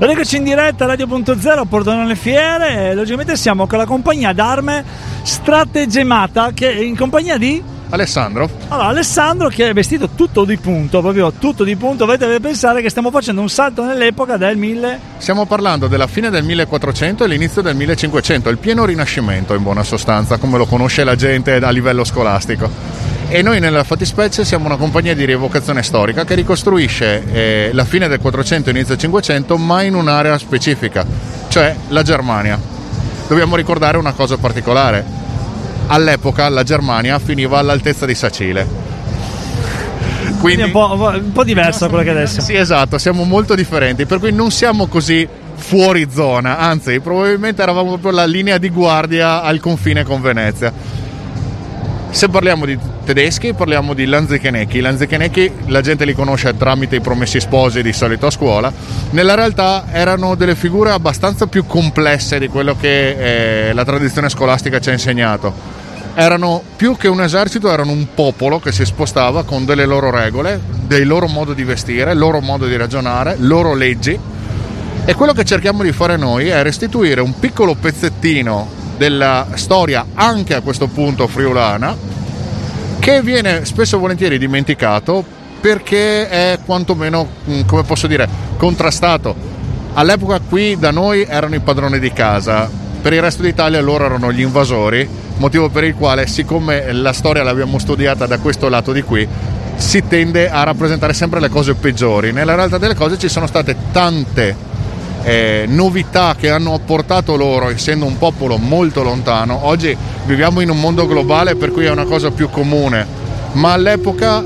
Eccoci in diretta a Radio.0 Pordenone Fiere e logicamente siamo con la compagnia d'arme Strategemata che è in compagnia di Alessandro. Allora, Alessandro che è vestito tutto di punto, proprio tutto di punto, dovete pensare che stiamo facendo un salto nell'epoca del 1000. Stiamo parlando della fine del 1400 e l'inizio del 1500, il pieno rinascimento in buona sostanza, come lo conosce la gente a livello scolastico. E noi nella fattispecie siamo una compagnia di rievocazione storica che ricostruisce eh, la fine del 400 e inizio del 500, ma in un'area specifica, cioè la Germania. Dobbiamo ricordare una cosa particolare. All'epoca la Germania finiva all'altezza di Sacile. Quindi è un po', un po' diverso da quello che adesso. Sì, esatto, siamo molto differenti, per cui non siamo così fuori zona, anzi, probabilmente eravamo proprio la linea di guardia al confine con Venezia. Se parliamo di tedeschi, parliamo di Lanzichenecchi. Lanzichenecchi la gente li conosce tramite i promessi sposi di solito a scuola. Nella realtà erano delle figure abbastanza più complesse di quello che eh, la tradizione scolastica ci ha insegnato. Erano più che un esercito, erano un popolo che si spostava con delle loro regole, dei loro modi di vestire, loro modo di ragionare, loro leggi. E quello che cerchiamo di fare noi è restituire un piccolo pezzettino della storia anche a questo punto friulana che viene spesso e volentieri dimenticato perché è quantomeno, mm, come posso dire, contrastato. All'epoca qui da noi erano i padroni di casa, per il resto d'Italia loro erano gli invasori, motivo per il quale, siccome la storia l'abbiamo studiata da questo lato di qui, si tende a rappresentare sempre le cose peggiori. Nella realtà delle cose ci sono state tante eh, novità che hanno apportato loro, essendo un popolo molto lontano. Oggi viviamo in un mondo globale per cui è una cosa più comune, ma all'epoca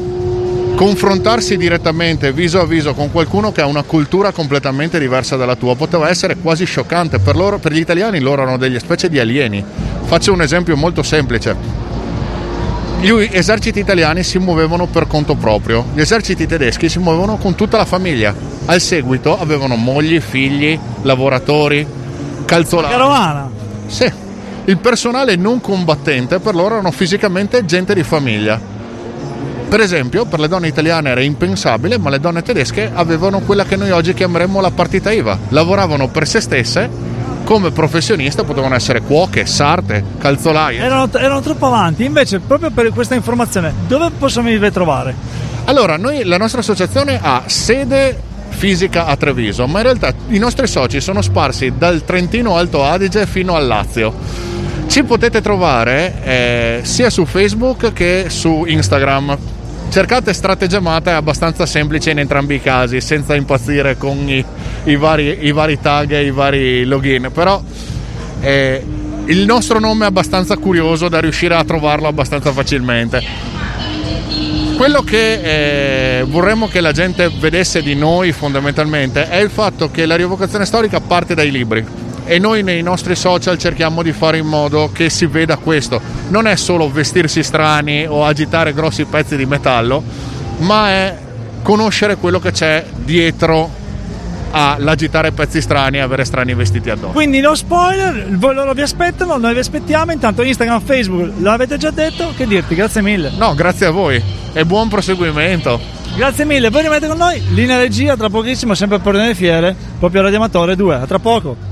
confrontarsi direttamente viso a viso con qualcuno che ha una cultura completamente diversa dalla tua poteva essere quasi scioccante per loro, per gli italiani loro erano delle specie di alieni. Faccio un esempio molto semplice gli eserciti italiani si muovevano per conto proprio, gli eserciti tedeschi si muovevano con tutta la famiglia. Al seguito avevano mogli, figli, lavoratori, calzolari. Carovana. Sì. Il personale non combattente per loro erano fisicamente gente di famiglia. Per esempio, per le donne italiane era impensabile, ma le donne tedesche avevano quella che noi oggi chiameremmo la partita IVA. Lavoravano per se stesse come professionista potevano essere cuoche, sarte, calzolaie. Erano, erano, troppo avanti, invece proprio per questa informazione dove possiamo trovare? Allora, noi, la nostra associazione ha sede fisica a Treviso, ma in realtà i nostri soci sono sparsi dal Trentino Alto Adige fino al Lazio. Ci potete trovare eh, sia su Facebook che su Instagram cercate strategiamata è abbastanza semplice in entrambi i casi senza impazzire con i, i, vari, i vari, tag e i vari login però eh, il nostro nome è abbastanza curioso da riuscire a trovarlo abbastanza facilmente. Quello che eh, vorremmo che la gente vedesse di noi fondamentalmente è il fatto che la rievocazione storica parte dai libri e noi nei nostri social cerchiamo di fare in modo che si veda questo. Non è solo vestirsi strani o agitare grossi pezzi di metallo, ma è conoscere quello che c'è dietro all'agitare pezzi strani e avere strani vestiti addosso. Quindi no spoiler, loro vi aspettano, noi vi aspettiamo. Intanto Instagram, Facebook, l'avete già detto, che dirti, grazie mille. No, grazie a voi e buon proseguimento. Grazie mille, voi rimanete con noi, linea regia, tra pochissimo, sempre per le fiere, proprio Radio Amatore 2. A tra poco.